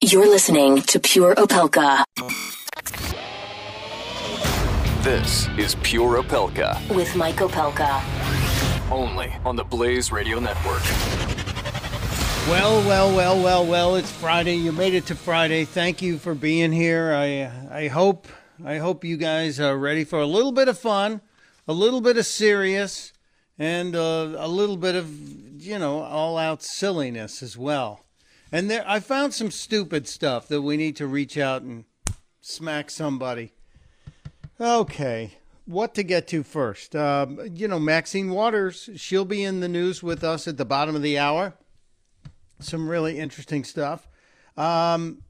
You're listening to Pure Opelka This is Pure Opelka, with Mike Opelka. only on the Blaze Radio Network. Well, well, well, well, well. It's Friday. You made it to Friday. Thank you for being here. I I hope I hope you guys are ready for a little bit of fun, a little bit of serious, and uh, a little bit of you know all out silliness as well. And there, I found some stupid stuff that we need to reach out and smack somebody. Okay, what to get to first? Um, you know, Maxine Waters. She'll be in the news with us at the bottom of the hour some really interesting stuff. Um,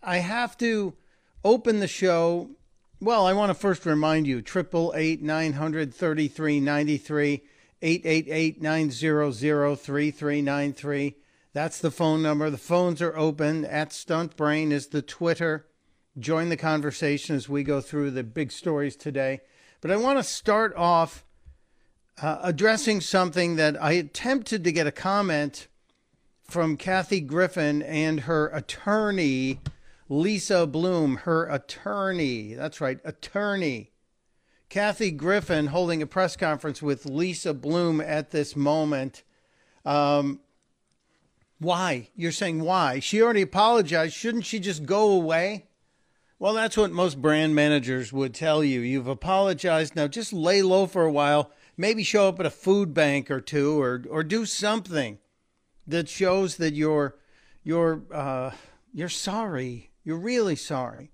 I have to open the show. Well, I want to first remind you: triple eight nine hundred thirty three ninety three eight eight eight nine zero zero three three nine three. That's the phone number. The phones are open. At Stuntbrain is the Twitter. Join the conversation as we go through the big stories today. But I want to start off uh, addressing something that I attempted to get a comment from Kathy Griffin and her attorney, Lisa Bloom, her attorney. That's right, attorney. Kathy Griffin holding a press conference with Lisa Bloom at this moment. Um, why? You're saying why? She already apologized. Shouldn't she just go away? Well, that's what most brand managers would tell you. You've apologized. Now just lay low for a while. Maybe show up at a food bank or two or, or do something that shows that you're you're uh, you're sorry. You're really sorry.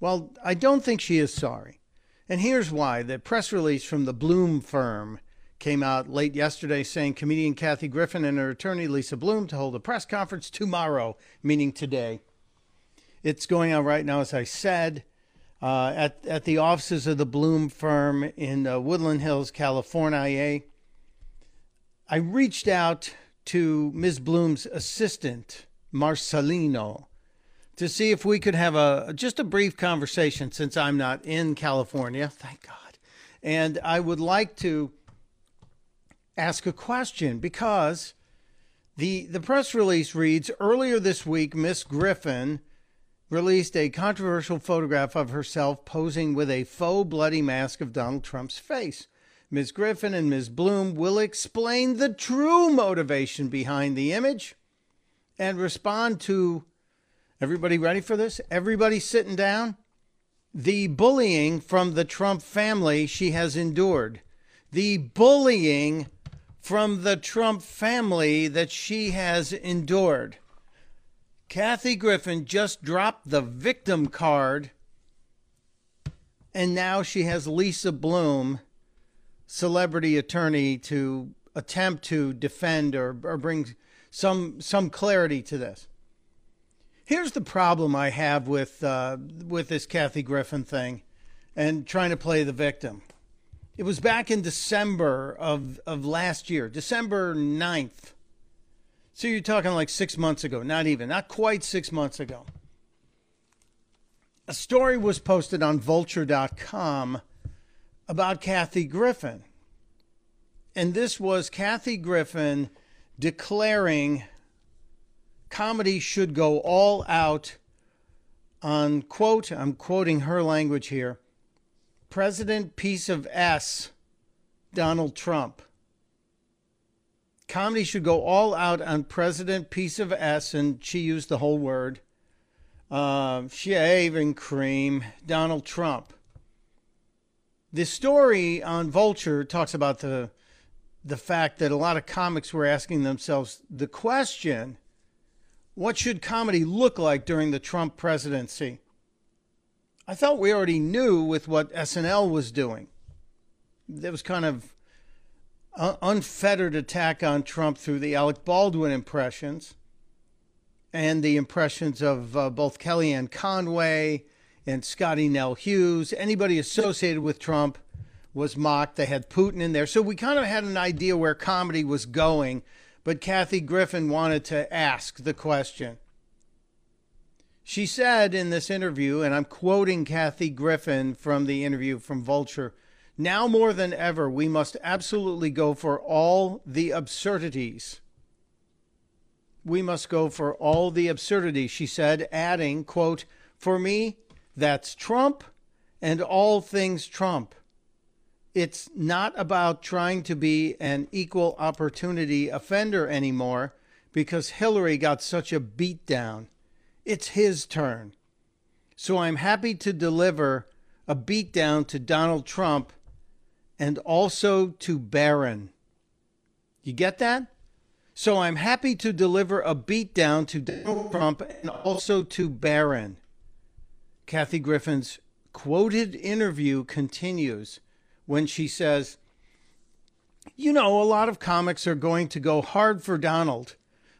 Well, I don't think she is sorry, and here's why: the press release from the Bloom firm came out late yesterday saying comedian Kathy Griffin and her attorney Lisa Bloom to hold a press conference tomorrow, meaning today. It's going on right now, as I said. Uh, at, at the offices of the Bloom firm in uh, Woodland Hills, California. I reached out to Ms. Bloom's assistant, Marcelino, to see if we could have a just a brief conversation since I'm not in California, thank God. And I would like to ask a question because the the press release reads earlier this week Miss Griffin released a controversial photograph of herself posing with a faux bloody mask of Donald Trump's face. Ms. Griffin and Ms. Bloom will explain the true motivation behind the image and respond to everybody ready for this? Everybody sitting down? The bullying from the Trump family she has endured. The bullying from the Trump family that she has endured. Kathy Griffin just dropped the victim card, and now she has Lisa Bloom celebrity attorney to attempt to defend or, or bring some some clarity to this. Here's the problem I have with uh, with this Kathy Griffin thing and trying to play the victim. It was back in December of, of last year, December 9th. So you're talking like six months ago, not even, not quite six months ago. A story was posted on vulture.com about Kathy Griffin. And this was Kathy Griffin declaring comedy should go all out on, quote, I'm quoting her language here, President Piece of S, Donald Trump. Comedy should go all out on President Piece of S, and she used the whole word. Uh, shaving cream, Donald Trump. The story on Vulture talks about the the fact that a lot of comics were asking themselves the question what should comedy look like during the Trump presidency? I thought we already knew with what SNL was doing. There was kind of un- unfettered attack on Trump through the Alec Baldwin impressions and the impressions of uh, both Kellyanne Conway and Scottie Nell Hughes. Anybody associated with Trump was mocked. They had Putin in there. So we kind of had an idea where comedy was going, but Kathy Griffin wanted to ask the question. She said in this interview, and I'm quoting Kathy Griffin from the interview from Vulture now more than ever, we must absolutely go for all the absurdities. We must go for all the absurdities, she said, adding, quote, For me, that's Trump and all things Trump. It's not about trying to be an equal opportunity offender anymore because Hillary got such a beatdown. It's his turn. So I'm happy to deliver a beatdown to Donald Trump and also to Barron. You get that? So I'm happy to deliver a beatdown to Donald Trump and also to Barron. Kathy Griffin's quoted interview continues when she says, You know, a lot of comics are going to go hard for Donald.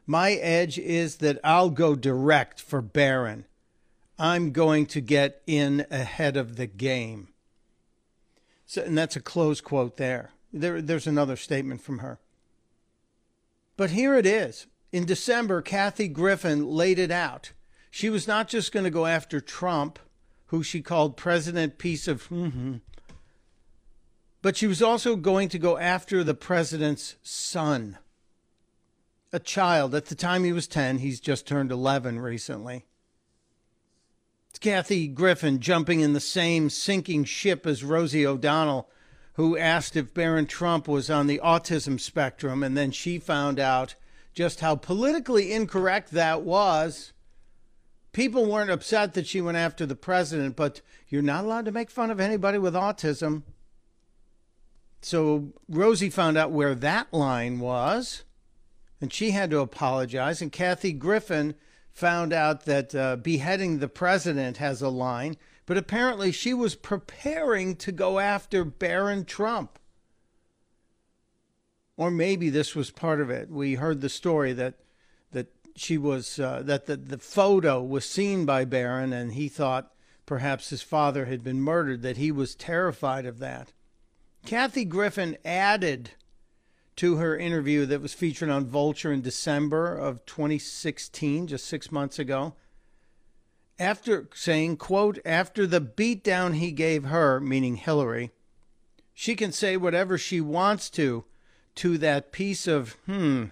My edge is that I'll go direct for Barron. I'm going to get in ahead of the game. So, and that's a close quote there. there. There's another statement from her. But here it is. In December, Kathy Griffin laid it out. She was not just going to go after Trump, who she called President Piece of, mm-hmm, but she was also going to go after the president's son, a child. At the time he was 10, he's just turned 11 recently. It's Kathy Griffin jumping in the same sinking ship as Rosie O'Donnell, who asked if Barron Trump was on the autism spectrum, and then she found out just how politically incorrect that was. People weren't upset that she went after the president, but you're not allowed to make fun of anybody with autism. So Rosie found out where that line was, and she had to apologize. And Kathy Griffin found out that uh, beheading the president has a line, but apparently she was preparing to go after Barron Trump. Or maybe this was part of it. We heard the story that that she was uh, that the, the photo was seen by Barron, and he thought perhaps his father had been murdered. That he was terrified of that. Kathy Griffin added to her interview that was featured on Vulture in December of 2016, just six months ago. After saying, quote, after the beatdown he gave her, meaning Hillary, she can say whatever she wants to to that piece of, hmm.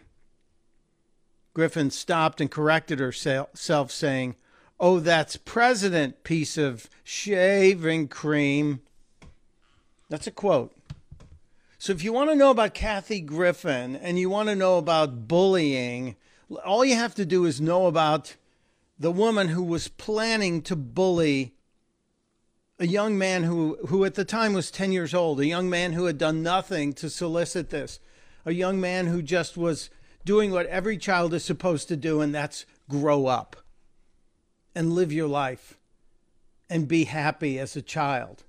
Griffin stopped and corrected herself, saying, Oh, that's president piece of shaving cream. That's a quote. So if you want to know about Kathy Griffin and you want to know about bullying, all you have to do is know about the woman who was planning to bully a young man who, who at the time was 10 years old, a young man who had done nothing to solicit this, a young man who just was doing what every child is supposed to do, and that's grow up and live your life and be happy as a child.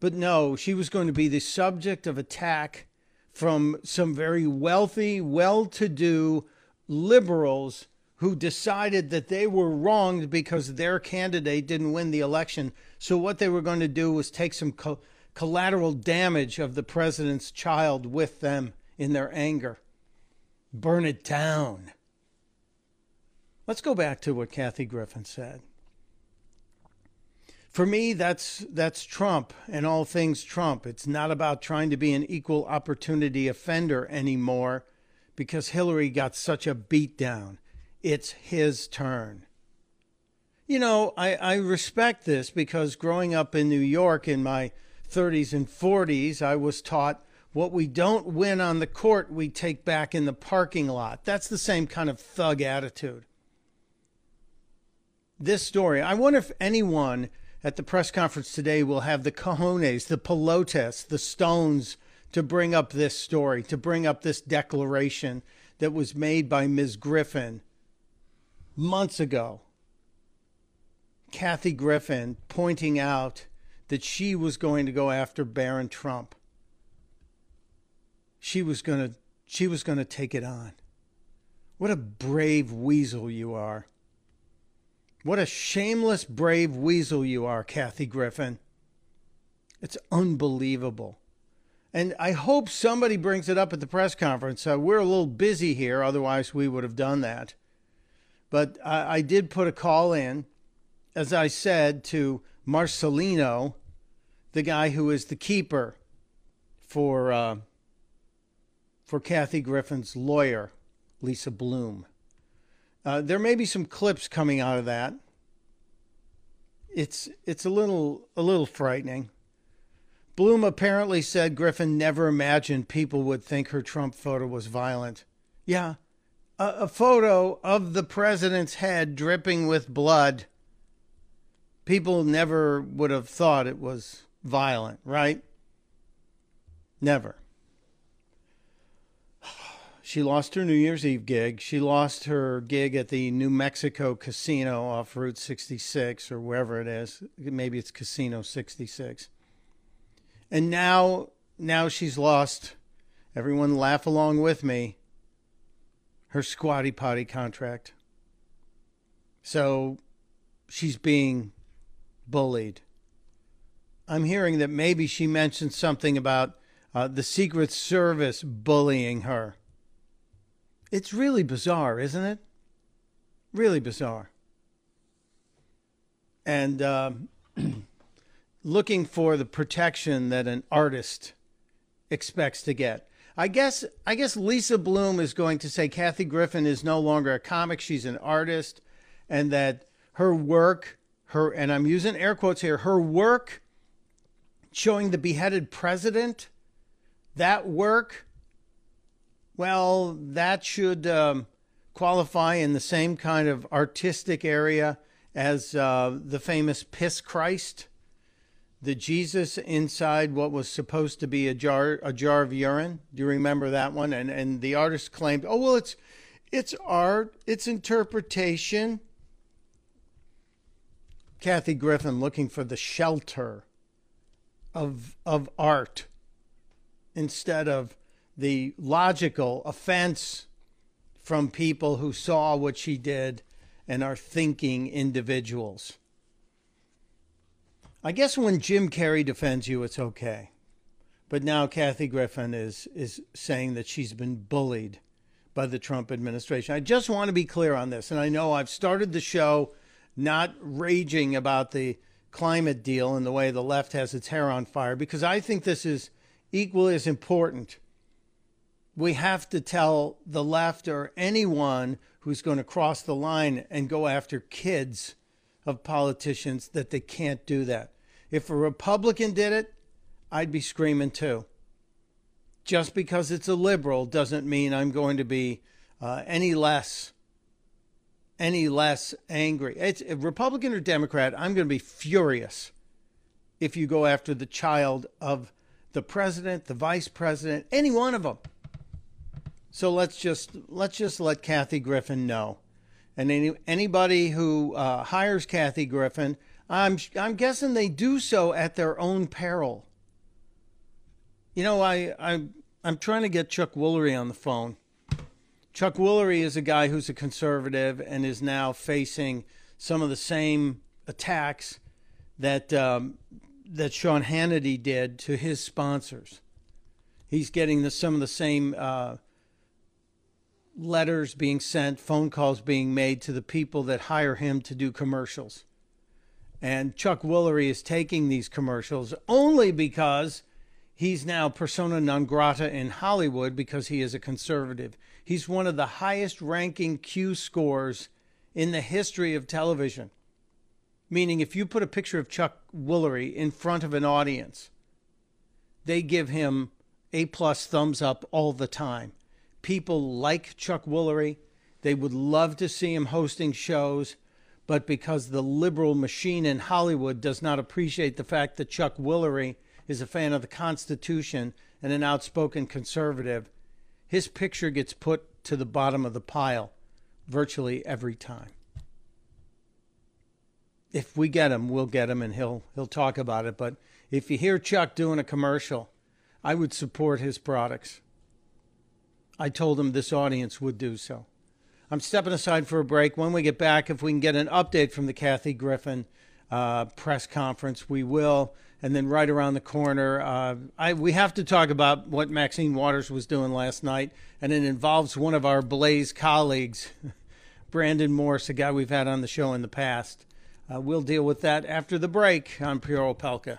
But no, she was going to be the subject of attack from some very wealthy, well to do liberals who decided that they were wronged because their candidate didn't win the election. So, what they were going to do was take some co- collateral damage of the president's child with them in their anger, burn it down. Let's go back to what Kathy Griffin said for me, that's that's Trump and all things Trump. It's not about trying to be an equal opportunity offender anymore because Hillary got such a beatdown. It's his turn. You know, I, I respect this because growing up in New York in my 30s and 40s, I was taught what we don't win on the court, we take back in the parking lot. That's the same kind of thug attitude. This story, I wonder if anyone at the press conference today we'll have the cojones, the pelotes, the stones to bring up this story, to bring up this declaration that was made by Ms. Griffin months ago. Kathy Griffin pointing out that she was going to go after Barron Trump. She was going to she was going to take it on. What a brave weasel you are. What a shameless brave weasel you are, Kathy Griffin. It's unbelievable. And I hope somebody brings it up at the press conference. Uh, we're a little busy here, otherwise, we would have done that. But I, I did put a call in, as I said, to Marcelino, the guy who is the keeper for, uh, for Kathy Griffin's lawyer, Lisa Bloom. Uh, there may be some clips coming out of that. It's it's a little a little frightening. Bloom apparently said Griffin never imagined people would think her Trump photo was violent. Yeah, a, a photo of the president's head dripping with blood. People never would have thought it was violent, right? Never. She lost her New Year's Eve gig. She lost her gig at the New Mexico Casino off Route 66 or wherever it is. Maybe it's Casino 66 and now now she's lost. Everyone laugh along with me. Her squatty potty contract. So she's being bullied. I'm hearing that maybe she mentioned something about uh, the secret service bullying her it's really bizarre isn't it really bizarre and um, looking for the protection that an artist expects to get. I guess I guess Lisa Bloom is going to say Kathy Griffin is no longer a comic, she's an artist and that her work, her and I'm using air quotes here, her work showing the beheaded president, that work well, that should um, qualify in the same kind of artistic area as uh, the famous Piss Christ the Jesus inside what was supposed to be a jar a jar of urine. Do you remember that one? And and the artist claimed, "Oh well, it's it's art, it's interpretation." Kathy Griffin looking for the shelter of of art instead of the logical offense from people who saw what she did and are thinking individuals. I guess when Jim Carrey defends you, it's okay. But now Kathy Griffin is is saying that she's been bullied by the Trump administration. I just want to be clear on this, and I know I've started the show not raging about the climate deal and the way the left has its hair on fire because I think this is equally as important. We have to tell the left or anyone who's going to cross the line and go after kids of politicians that they can't do that. If a Republican did it, I'd be screaming too. Just because it's a liberal doesn't mean I'm going to be uh, any less any less angry. It's a Republican or Democrat. I'm going to be furious if you go after the child of the president, the vice president, any one of them. So let's just let's just let Kathy Griffin know, and any, anybody who uh, hires Kathy Griffin I'm I'm guessing they do so at their own peril. You know, I I'm I'm trying to get Chuck Woolery on the phone. Chuck Woolery is a guy who's a conservative and is now facing some of the same attacks that um, that Sean Hannity did to his sponsors. He's getting the, some of the same uh, letters being sent, phone calls being made to the people that hire him to do commercials. And Chuck Woolery is taking these commercials only because he's now persona non grata in Hollywood because he is a conservative. He's one of the highest ranking Q scores in the history of television. Meaning, if you put a picture of Chuck Woolery in front of an audience, they give him A plus thumbs up all the time. People like Chuck Woolery. They would love to see him hosting shows, but because the liberal machine in Hollywood does not appreciate the fact that Chuck Woolery is a fan of the Constitution and an outspoken conservative, his picture gets put to the bottom of the pile virtually every time. If we get him, we'll get him and he'll he'll talk about it, but if you hear Chuck doing a commercial, I would support his products. I told him this audience would do so. I'm stepping aside for a break. When we get back, if we can get an update from the Kathy Griffin uh, press conference, we will. And then right around the corner, uh, I, we have to talk about what Maxine Waters was doing last night, and it involves one of our Blaze colleagues, Brandon Morse, a guy we've had on the show in the past. Uh, we'll deal with that after the break on Pure Opelka.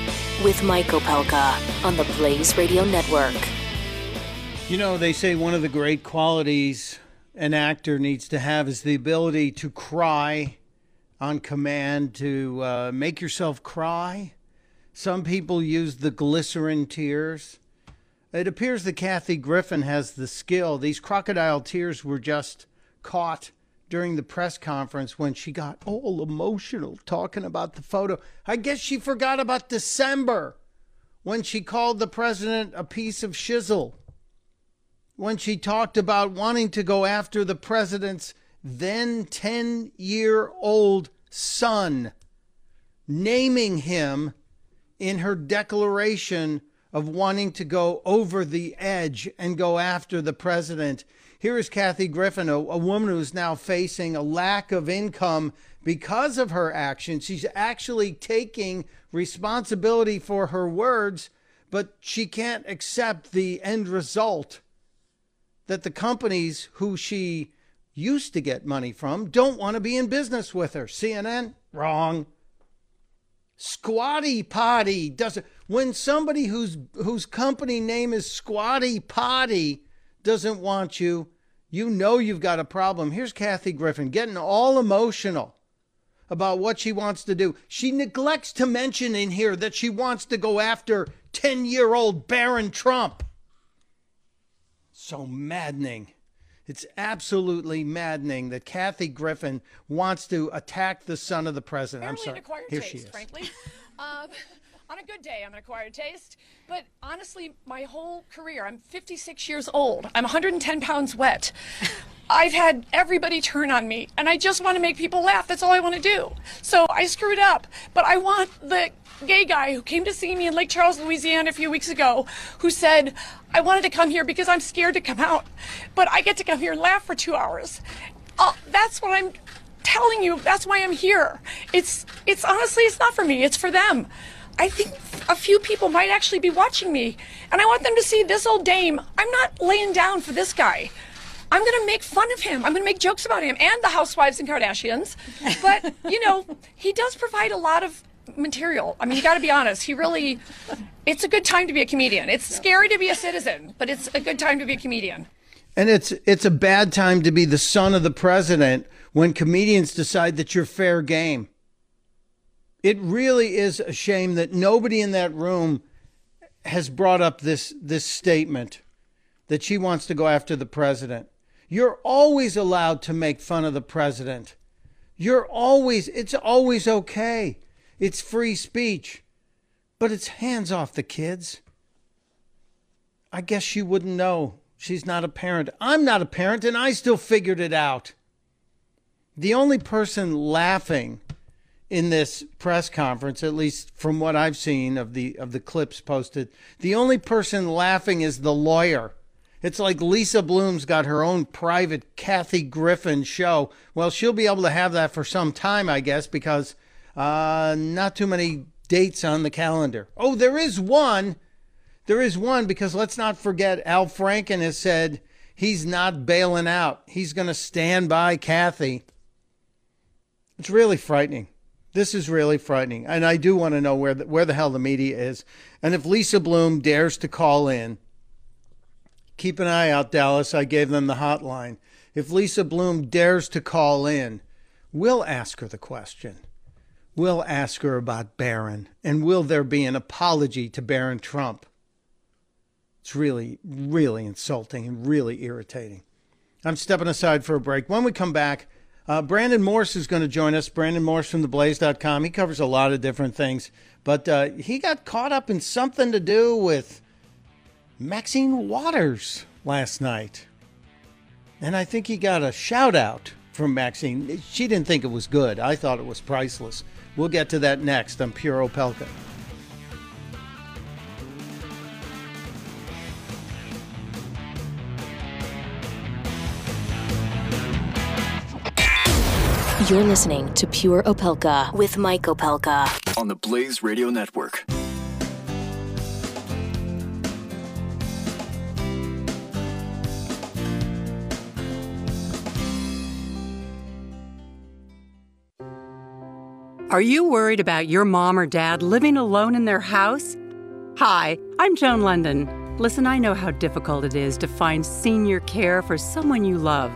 with Mike Opelka on the Blaze Radio Network. You know, they say one of the great qualities an actor needs to have is the ability to cry on command, to uh, make yourself cry. Some people use the glycerin tears. It appears that Kathy Griffin has the skill. These crocodile tears were just caught during the press conference when she got all emotional talking about the photo. I guess she forgot about December when she called the president a piece of shizzle. When she talked about wanting to go after the president's then 10 year old son, naming him in her declaration of wanting to go over the edge and go after the president here is Kathy Griffin, a, a woman who's now facing a lack of income because of her actions. She's actually taking responsibility for her words, but she can't accept the end result that the companies who she used to get money from don't want to be in business with her. CNN, wrong. Squatty Potty doesn't. When somebody whose whose company name is Squatty Potty doesn't want you, you know you've got a problem. Here's Kathy Griffin getting all emotional about what she wants to do. She neglects to mention in here that she wants to go after 10 year old Barron Trump. So maddening. It's absolutely maddening that Kathy Griffin wants to attack the son of the president. I'm sorry. Here taste, she is. frankly. um, on a good day, I'm an acquired taste. But honestly, my whole career, I'm 56 years old. I'm 110 pounds wet. I've had everybody turn on me, and I just want to make people laugh. That's all I want to do. So I screwed up. But I want the gay guy who came to see me in Lake Charles, Louisiana a few weeks ago, who said, I wanted to come here because I'm scared to come out, but I get to come here and laugh for two hours. Uh, that's what I'm telling you. That's why I'm here. It's, it's honestly, it's not for me. It's for them. I think a few people might actually be watching me, and I want them to see this old dame. I'm not laying down for this guy. I'm going to make fun of him. I'm going to make jokes about him and the housewives and Kardashians. But, you know, he does provide a lot of material. I mean, you got to be honest. He really, it's a good time to be a comedian. It's scary to be a citizen, but it's a good time to be a comedian. And it's it's a bad time to be the son of the president when comedians decide that you're fair game. It really is a shame that nobody in that room has brought up this this statement that she wants to go after the president. You're always allowed to make fun of the president. You're always it's always okay. It's free speech. But it's hands off the kids. I guess she wouldn't know. She's not a parent. I'm not a parent and I still figured it out. The only person laughing in this press conference, at least from what I've seen of the of the clips posted, the only person laughing is the lawyer. It's like Lisa Bloom's got her own private Kathy Griffin show. Well, she'll be able to have that for some time, I guess, because uh, not too many dates on the calendar. Oh, there is one. There is one because let's not forget Al Franken has said he's not bailing out. He's going to stand by Kathy. It's really frightening. This is really frightening. And I do want to know where the, where the hell the media is. And if Lisa Bloom dares to call in, keep an eye out, Dallas. I gave them the hotline. If Lisa Bloom dares to call in, we'll ask her the question. We'll ask her about Barron. And will there be an apology to Barron Trump? It's really, really insulting and really irritating. I'm stepping aside for a break. When we come back, uh, Brandon Morse is going to join us. Brandon Morse from theblaze.com. He covers a lot of different things, but uh, he got caught up in something to do with Maxine Waters last night. And I think he got a shout out from Maxine. She didn't think it was good. I thought it was priceless. We'll get to that next on Pure Opelka. You're listening to Pure Opelka with Mike Opelka. On the Blaze Radio Network. Are you worried about your mom or dad living alone in their house? Hi, I'm Joan London. Listen, I know how difficult it is to find senior care for someone you love.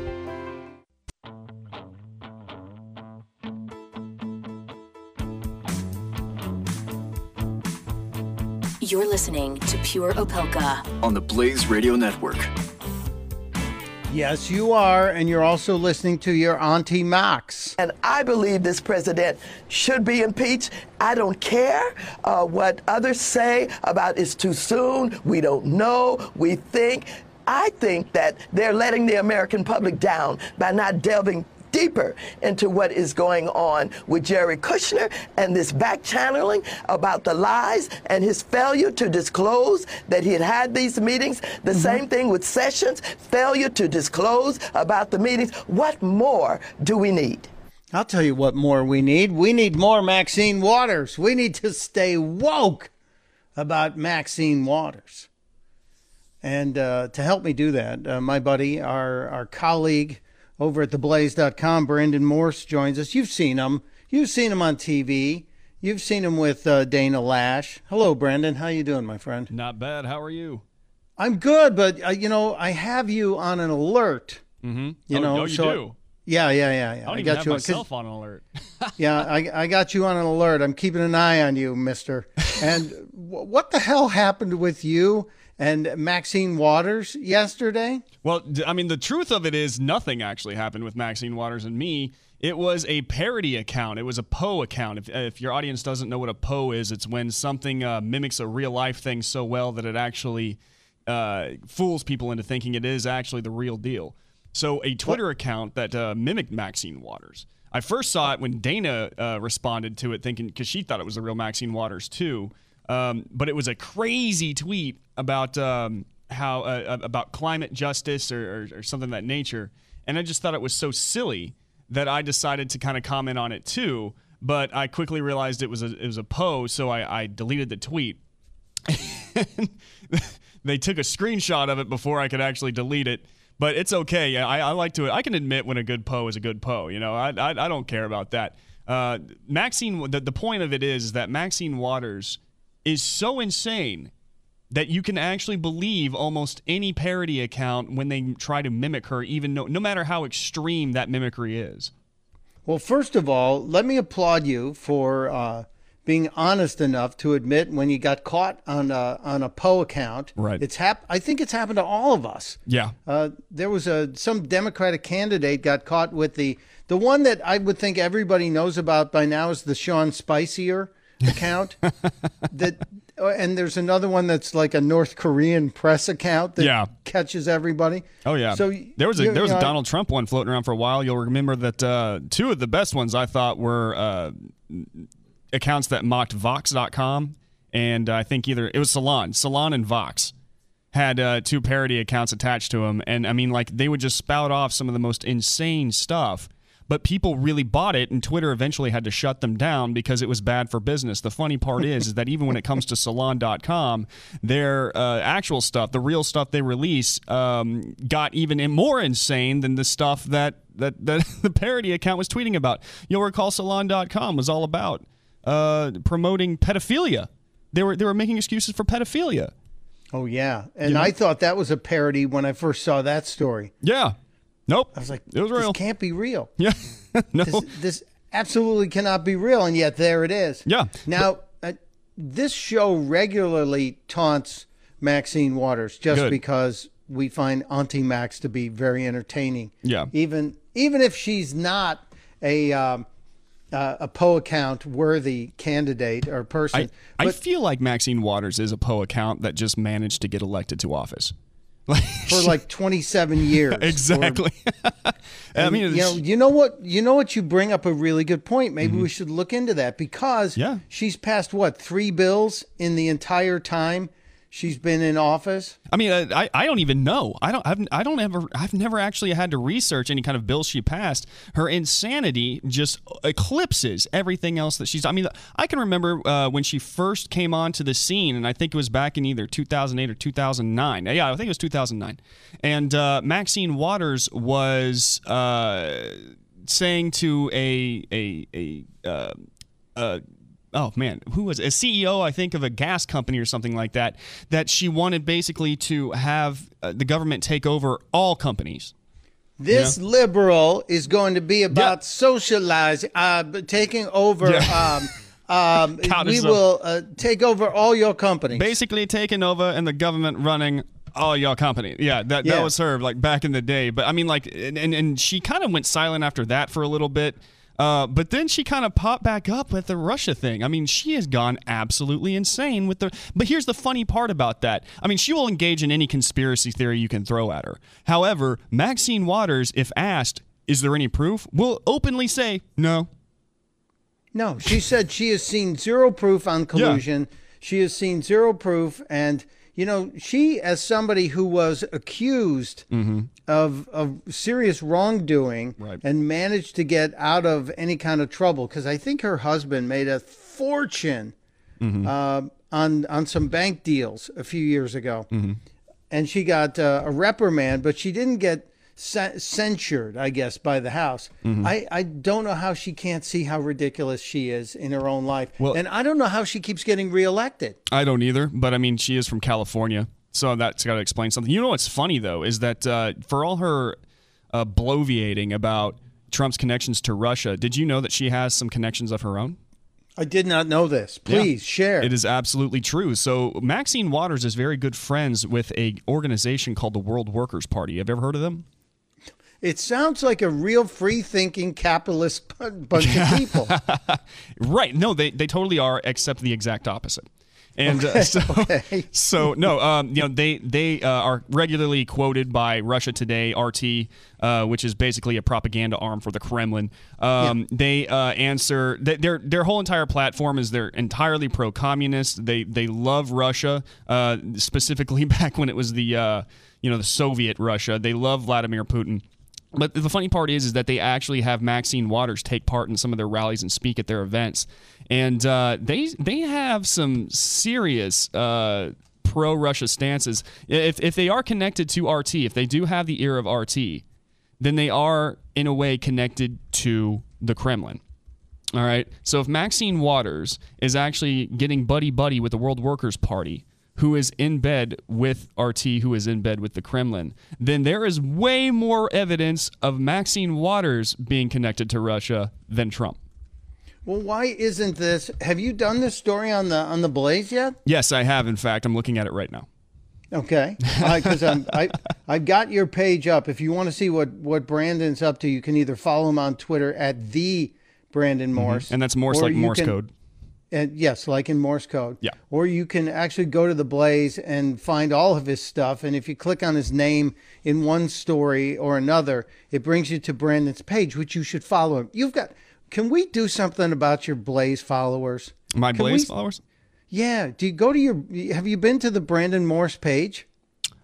You're listening to Pure Opelka. On the Blaze Radio Network. Yes, you are, and you're also listening to your Auntie Max. And I believe this president should be impeached. I don't care uh, what others say about it's too soon, we don't know, we think. I think that they're letting the American public down by not delving deeper into what is going on with Jerry Kushner and this back channeling about the lies and his failure to disclose that he had had these meetings. The same thing with Sessions, failure to disclose about the meetings. What more do we need? I'll tell you what more we need. We need more Maxine Waters. We need to stay woke about Maxine Waters. And uh, to help me do that, uh, my buddy, our, our colleague over at theblaze.com, Brandon Morse joins us. You've seen him. You've seen him on TV. You've seen him with uh, Dana Loesch. Hello, Brandon. How you doing, my friend? Not bad. How are you? I'm good, but uh, you know, I have you on an alert. Mm-hmm. You oh, know, oh, you so do. Yeah, yeah, yeah, yeah. I I got you myself on alert. yeah, I, I got you on an alert. I'm keeping an eye on you, Mister. And w- what the hell happened with you and Maxine Waters yesterday? Well, I mean, the truth of it is nothing actually happened with Maxine Waters and me. It was a parody account. It was a Poe account. If, if your audience doesn't know what a Poe is, it's when something uh, mimics a real life thing so well that it actually uh, fools people into thinking it is actually the real deal. So, a Twitter account that uh, mimicked Maxine Waters. I first saw it when Dana uh, responded to it, thinking because she thought it was the real Maxine Waters too. Um, but it was a crazy tweet about um, how uh, about climate justice or, or, or something of that nature, and I just thought it was so silly that I decided to kind of comment on it too. But I quickly realized it was a it was a pose, so I, I deleted the tweet. they took a screenshot of it before I could actually delete it. But it's okay. I, I like to. I can admit when a good Poe is a good Poe. You know, I, I, I don't care about that. Uh, Maxine. The, the point of it is that Maxine Waters is so insane that you can actually believe almost any parody account when they try to mimic her, even no, no matter how extreme that mimicry is. Well, first of all, let me applaud you for uh, being honest enough to admit when you got caught on a, on a Poe account. Right. It's hap- I think it's happened to all of us. Yeah. Uh, there was a some Democratic candidate got caught with the the one that I would think everybody knows about by now is the Sean Spicier account that, uh, and there's another one that's like a North Korean press account that Yeah. catches everybody. Oh yeah. So there was a you- there was you a Donald Trump one floating around for a while. You'll remember that uh, two of the best ones I thought were uh, accounts that mocked Vox.com and I think either it was Salon, Salon and Vox had uh, two parody accounts attached to them, and I mean like they would just spout off some of the most insane stuff. But people really bought it, and Twitter eventually had to shut them down because it was bad for business. The funny part is, is that even when it comes to Salon.com, their uh, actual stuff, the real stuff they release, um, got even more insane than the stuff that, that, that the parody account was tweeting about. You'll recall Salon.com was all about uh, promoting pedophilia. They were they were making excuses for pedophilia. Oh yeah, and know? I thought that was a parody when I first saw that story. Yeah. Nope. I was like, it was real. This can't be real. Yeah. no. This, this absolutely cannot be real, and yet there it is. Yeah. Now, uh, this show regularly taunts Maxine Waters just Good. because we find Auntie Max to be very entertaining. Yeah. Even even if she's not a um, uh, a Poe account worthy candidate or person, I, I feel like Maxine Waters is a Poe account that just managed to get elected to office. Like, for like 27 years. or- exactly. I mean, you know, you know what? You know what? You bring up a really good point. Maybe we should look into that because Mm-hmm. Yeah. she's passed what three bills in the entire time she's been in office. I mean, uh, I, I don't even know. I don't. I've, I don't ever. I've never actually had to research any kind of bill she passed. Her insanity just eclipses everything else that she's. I mean, I can remember uh, when she first came onto the scene, and I think it was back in either 2008 or 2009. Yeah, I think it was 2009. And uh, Maxine Waters was uh, saying to a a a. Uh, uh, oh man, who was it? a CEO? I think of a gas company or something like that. That she wanted basically to have uh, the government take over all companies. This liberal is going to be about socializing, uh, taking over. Um, um, we will uh, take over all your companies. Basically, taking over and the government running all your company. Yeah, that Yeah. that was her like back in the day. But I mean, like, and and, and she kind of went silent after that for a little bit. Uh, but then she kind of popped back up with the Russia thing. I mean, she has gone absolutely insane with the. But here's the funny part about that. I mean, she will engage in any conspiracy theory you can throw at her. However, Maxine Waters, if asked, "Is there any proof?" will openly say, "No." No, she said she has seen zero proof on collusion. She has seen zero proof, and you know, she as somebody who was accused of of serious wrongdoing Right. and managed to get out of any kind of trouble because I think her husband made a fortune uh, on on some bank deals a few years ago, and she got uh, a reprimand, but she didn't get censured, I guess, by the House. I, I don't know how she can't see how ridiculous she is in her own life, Well- and I don't know how she keeps getting reelected. I don't either, but I mean, she is from California, so that's got to explain something. You know what's funny though is that uh, for all her uh, bloviating about Trump's connections to Russia, did you know that she has some connections of her own? I did not know this. Please share. It is absolutely true. So Maxine Waters is very good friends with a organization called the World Workers Party. Have you ever heard of them? It sounds like a real free thinking capitalist bu- bunch of people. Right. No, they, they totally are, except the exact opposite. And uh, so, okay. so no, um, you know they they uh, are regularly quoted by Russia Today, RT, uh, which is basically a propaganda arm for the Kremlin. Um, They uh, answer they, their their whole entire platform is they're entirely pro-communist. They they love Russia, uh, specifically back when it was the uh, you know the Soviet Russia. They love Vladimir Putin. But the funny part is, is that they actually have Maxine Waters take part in some of their rallies and speak at their events, and uh, they they have some serious uh, pro Russia stances. If if they are connected to RT, if they do have the ear of RT, then they are in a way connected to the Kremlin. All right. So if Maxine Waters is actually getting buddy buddy with the World Workers Party, who is in bed with RT, who is in bed with the Kremlin, then there is way more evidence of Maxine Waters being connected to Russia than Trump. well, why isn't this? Have you done this story on the on the Blaze yet? Yes, I have. In fact, I'm looking at it right now. Okay, because I'm I I've got your page up. If you want to see what what Brandon's up to, you can either follow him on Twitter at the Brandon mm-hmm. Morse, And that's Morse like Morse can- code. And yes, like in Morse code. Yeah. Or you can actually go to the Blaze and find all of his stuff. And if you click on his name in one story or another, it brings you to Brandon's page, which you should follow him. You've got. Can we do something about your Blaze followers? My Can Blaze we- followers? Yeah. Do you go to your? Have you been to the Brandon Morse page?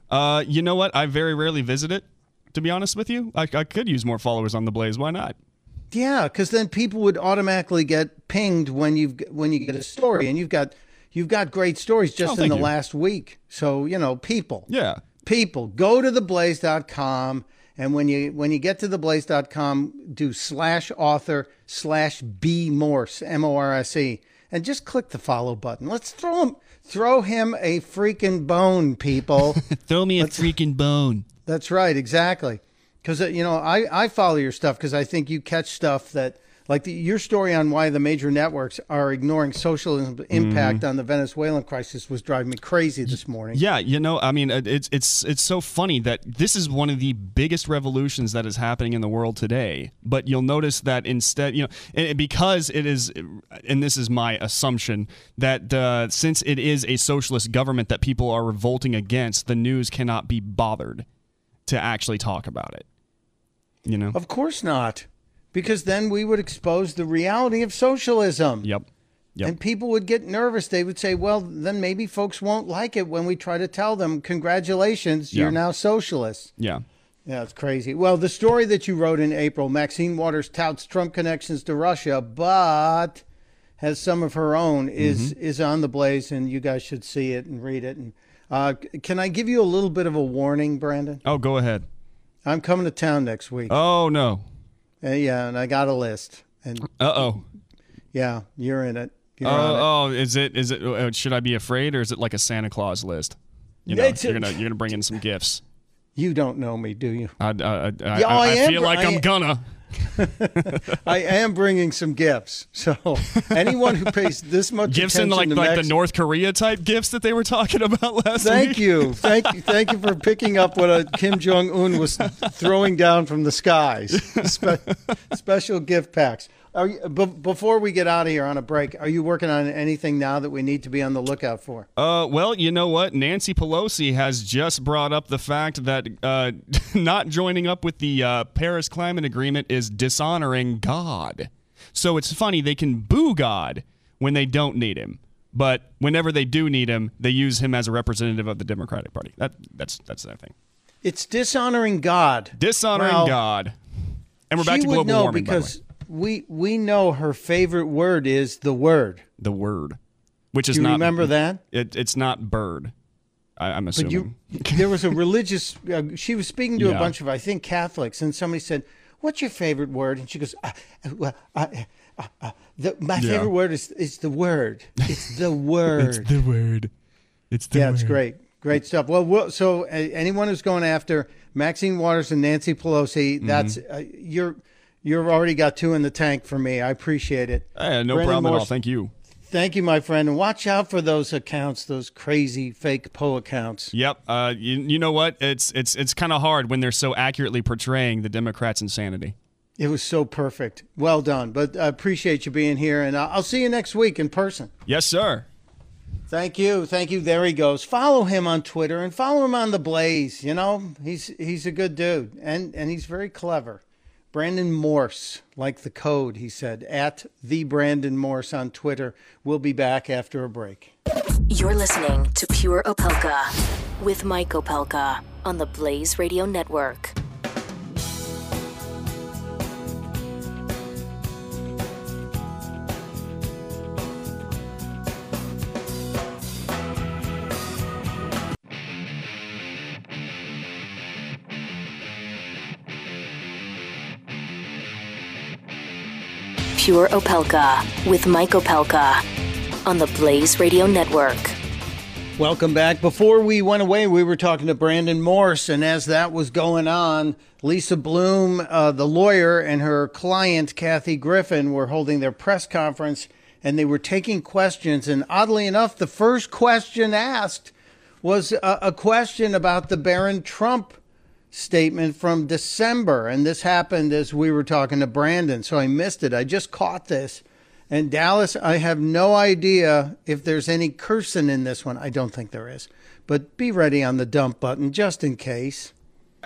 Uh, you know what? I very rarely visit it. To be honest with you, I, I could use more followers on the Blaze. Why not? Yeah, because then people would automatically get pinged when you when you get a story, and you've got you've got great stories just Oh, in the you. last week. So you know, people, Yeah. people, go to theblaze.com, and when you when you get to theblaze.com, do slash author slash b morse m o r s e, and just click the follow button. Let's throw him throw him a freaking bone, people. Throw me a freaking bone. That's right, exactly. Because you know, I I follow your stuff because I think you catch stuff that like the, your story on why the major networks are ignoring socialism's impact on the Venezuelan crisis was driving me crazy this morning. Yeah, you know, I mean, it's it's it's so funny that this is one of the biggest revolutions that is happening in the world today. But you'll notice that instead, you know, and because it is, and this is my assumption that uh, since it is a socialist government that people are revolting against, the news cannot be bothered to actually talk about it. You know. Of course not, because then we would expose the reality of socialism. Yep. Yep. And people would get nervous. They would say, well, then maybe folks won't like it when we try to tell them, congratulations, Yeah. you're now socialists. Yeah. Yeah, it's crazy. Well, the story that you wrote in April, Maxine Waters touts Trump connections to Russia, but has some of her own, is is on the blaze, and you guys should see it and read it. And uh, can I give you a little bit of a warning, Brandon? Oh, go ahead. I'm coming to town next week. Oh no. Uh, yeah, and I got a list, and Uh oh. yeah, you're in it. You're it. Oh, is it? Is it? uh, Should I be afraid, or is it like a Santa Claus list? You know, you're gonna you're gonna bring in some gifts. You don't know me, do you? I, I, I, I, Yeah, I I feel like I I'm am- gonna. I am bringing some gifts. So anyone who pays this much Gifts in like to like Mex- the North Korea type gifts that they were talking about last Thank week. you, thank you, thank you for picking up what uh, Kim Jong Un was throwing down from the skies. Spe- special gift packs. Are you, be- before we get out of here on a break, are you working on anything now that we need to be on the lookout for? Uh, well, you know what? Nancy Pelosi has just brought up the fact that uh, not joining up with the uh, Paris Climate Agreement is dishonoring God. So it's funny they can boo God when they don't need him, but whenever they do need him, they use him as a representative of the Democratic Party. That that's that's their thing. It's dishonoring God. Dishonoring Well, God. And we're back to global know warming. the because we we know her favorite word is the word. the word, which is you not remember that? It, it's not bird. I, I'm But assuming. you, there was a religious. Uh, she was speaking to a bunch of, I think, Catholics, and somebody said, "What's your favorite word?" And she goes, uh, uh, well, uh, uh, uh, the, "My Yeah. favorite word is is the word. It's the word." It's the word. It's the yeah, it's great, great stuff. Well, we'll so uh, anyone who's going after Maxine Waters and Nancy Pelosi, Mm-hmm. that's uh, you're you've already got two in the tank for me. I appreciate it. Eh, no Brandon problem at all. Thank you. Thank you, my friend, and watch out for those accounts, those crazy fake Poe accounts. Yep. Uh, you, you know what? It's it's it's kind of hard when they're so accurately portraying the Democrats' insanity. It was so perfect. Well done. But I appreciate you being here, and I'll see you next week in person. Yes, sir. Thank you. Thank you. There he goes. Follow him on Twitter and follow him on the Blaze. You know, he's he's a good dude, and and he's very clever. Brandon Morse, like the code, he said, at the Brandon Morse on Twitter. We'll be back after a break. You're listening to Pure Opelka with Mike Opelka on the Blaze Radio Network. Pure Opelka with Mike Opelka on the Blaze Radio Network. Welcome back. Before we went away, we were talking to Brandon Morse, and as that was going on, Lisa Bloom, uh, the lawyer, and her client, Kathy Griffin, were holding their press conference and they were taking questions. And oddly enough, the first question asked was a, a question about the Barron Trump statement from December. And this happened as we were talking to Brandon, so I missed it. I just caught this And Dallas, I have no idea if there's any cursing in this one. I don't think there is. But be ready on the dump button just in case.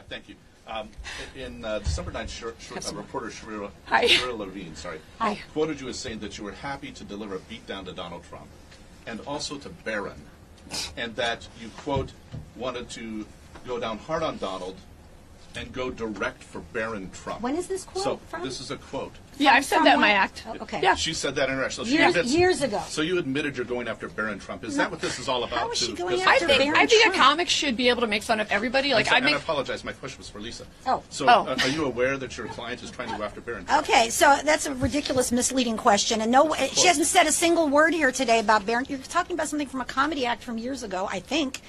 Thank you. Um, in uh, December 9th, Shir- Shir- uh, reporter Shirley Hi. Levine, sorry, Hi. quoted you as saying that you were happy to deliver a beatdown to Donald Trump and also to Barron, and that you, quote, wanted to go down hard on Donald and go direct for Barron Trump. When is this quote So from? this is a quote. Yeah, I've said that in my act. Oh, okay. Yeah. She said that in her act. So she Years- admits- years ago. So you admitted you're going after Barron Trump. Is that what this is all about? How is she too? going Because- I after think Barron I think a Trump? comic should be able to make fun of everybody. Like I'm I sorry, and make. I apologize. My question was for Lisa. Oh. So Oh. uh, are you aware that your client is trying to go after Barron Trump? Okay, so that's a ridiculous, misleading question, and no, she hasn't said a single word here today about Barron. You're talking about something from a comedy act from years ago, I think.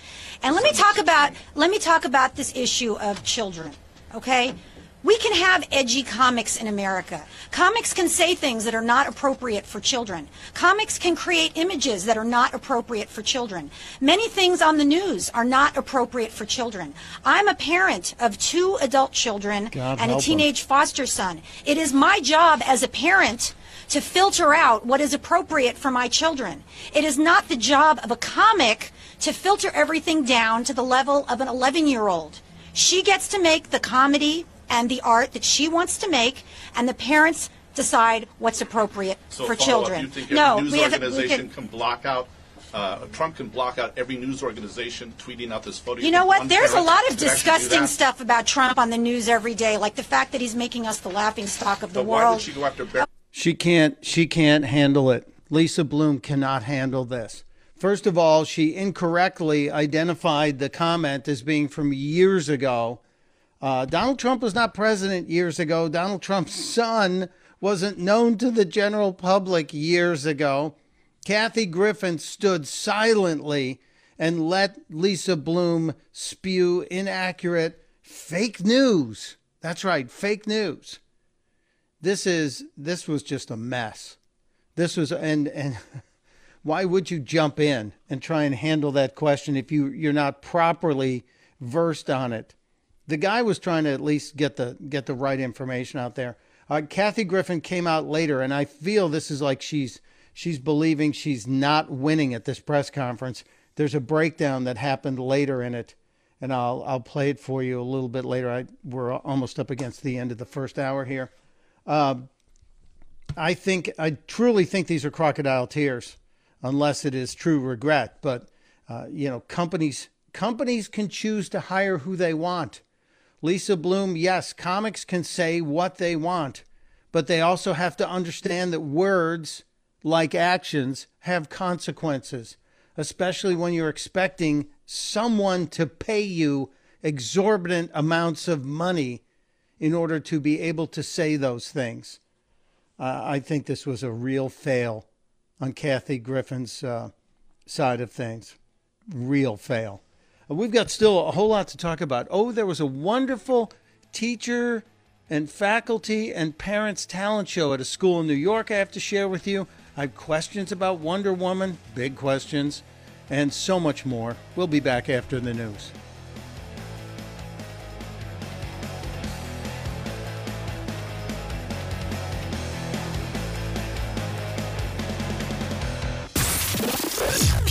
And let me talk about let me talk about this issue of children. Okay, we can have edgy comics in America. Comics can say things that are not appropriate for children. Comics can create images that are not appropriate for children. Many things on the news are not appropriate for children. I'm a parent of two adult children God and a teenage foster son. It is my job as a parent to filter out what is appropriate for my children. It is not the job of a comic to filter everything down to the level of an 11 year old. She gets to make the comedy and the art that she wants to make, and the parents decide what's appropriate So for follow children. Up, you think every no, news we have organization we can block out. Uh, Trump can block out every news organization tweeting out this photo. You know what? There's a lot of could actually do disgusting stuff about Trump on the news every day, like the fact that he's making us the laughing stock of the But why world. would she go after Barron? She can't she can't handle it. Lisa Bloom cannot handle this. First of all, she incorrectly identified the comment as being from years ago. Uh, Donald Trump was not president years ago. Donald Trump's son wasn't known to the general public years ago. Kathy Griffin stood silently and let Lisa Bloom spew inaccurate fake news. That's right, fake news this is this was just a mess. This was and and why would you jump in and try and handle that question if you you're not properly versed on it? The guy was trying to at least get the get the right information out there. Uh, Kathy Griffin came out later, and I feel this is like she's she's believing she's not winning at this press conference. There's a breakdown that happened later in it, and I'll I'll play it for you a little bit later. I we're almost up against the end of the first hour here. Um, I think I truly think these are crocodile tears, unless it is true regret. But uh, you know, companies companies can choose to hire who they want. Lisa Bloom, yes, comics can say what they want, but they also have to understand that words, like actions, have consequences, especially when you're expecting someone to pay you exorbitant amounts of money in order to be able to say those things. Uh, I think this was a real fail on Kathy Griffin's uh, side of things. Real fail. We've got still a whole lot to talk about. Oh, there was a wonderful teacher and faculty and parents talent show at a school in New York I have to share with you. I have questions about Wonder Woman, big questions, and so much more. We'll be back after the news.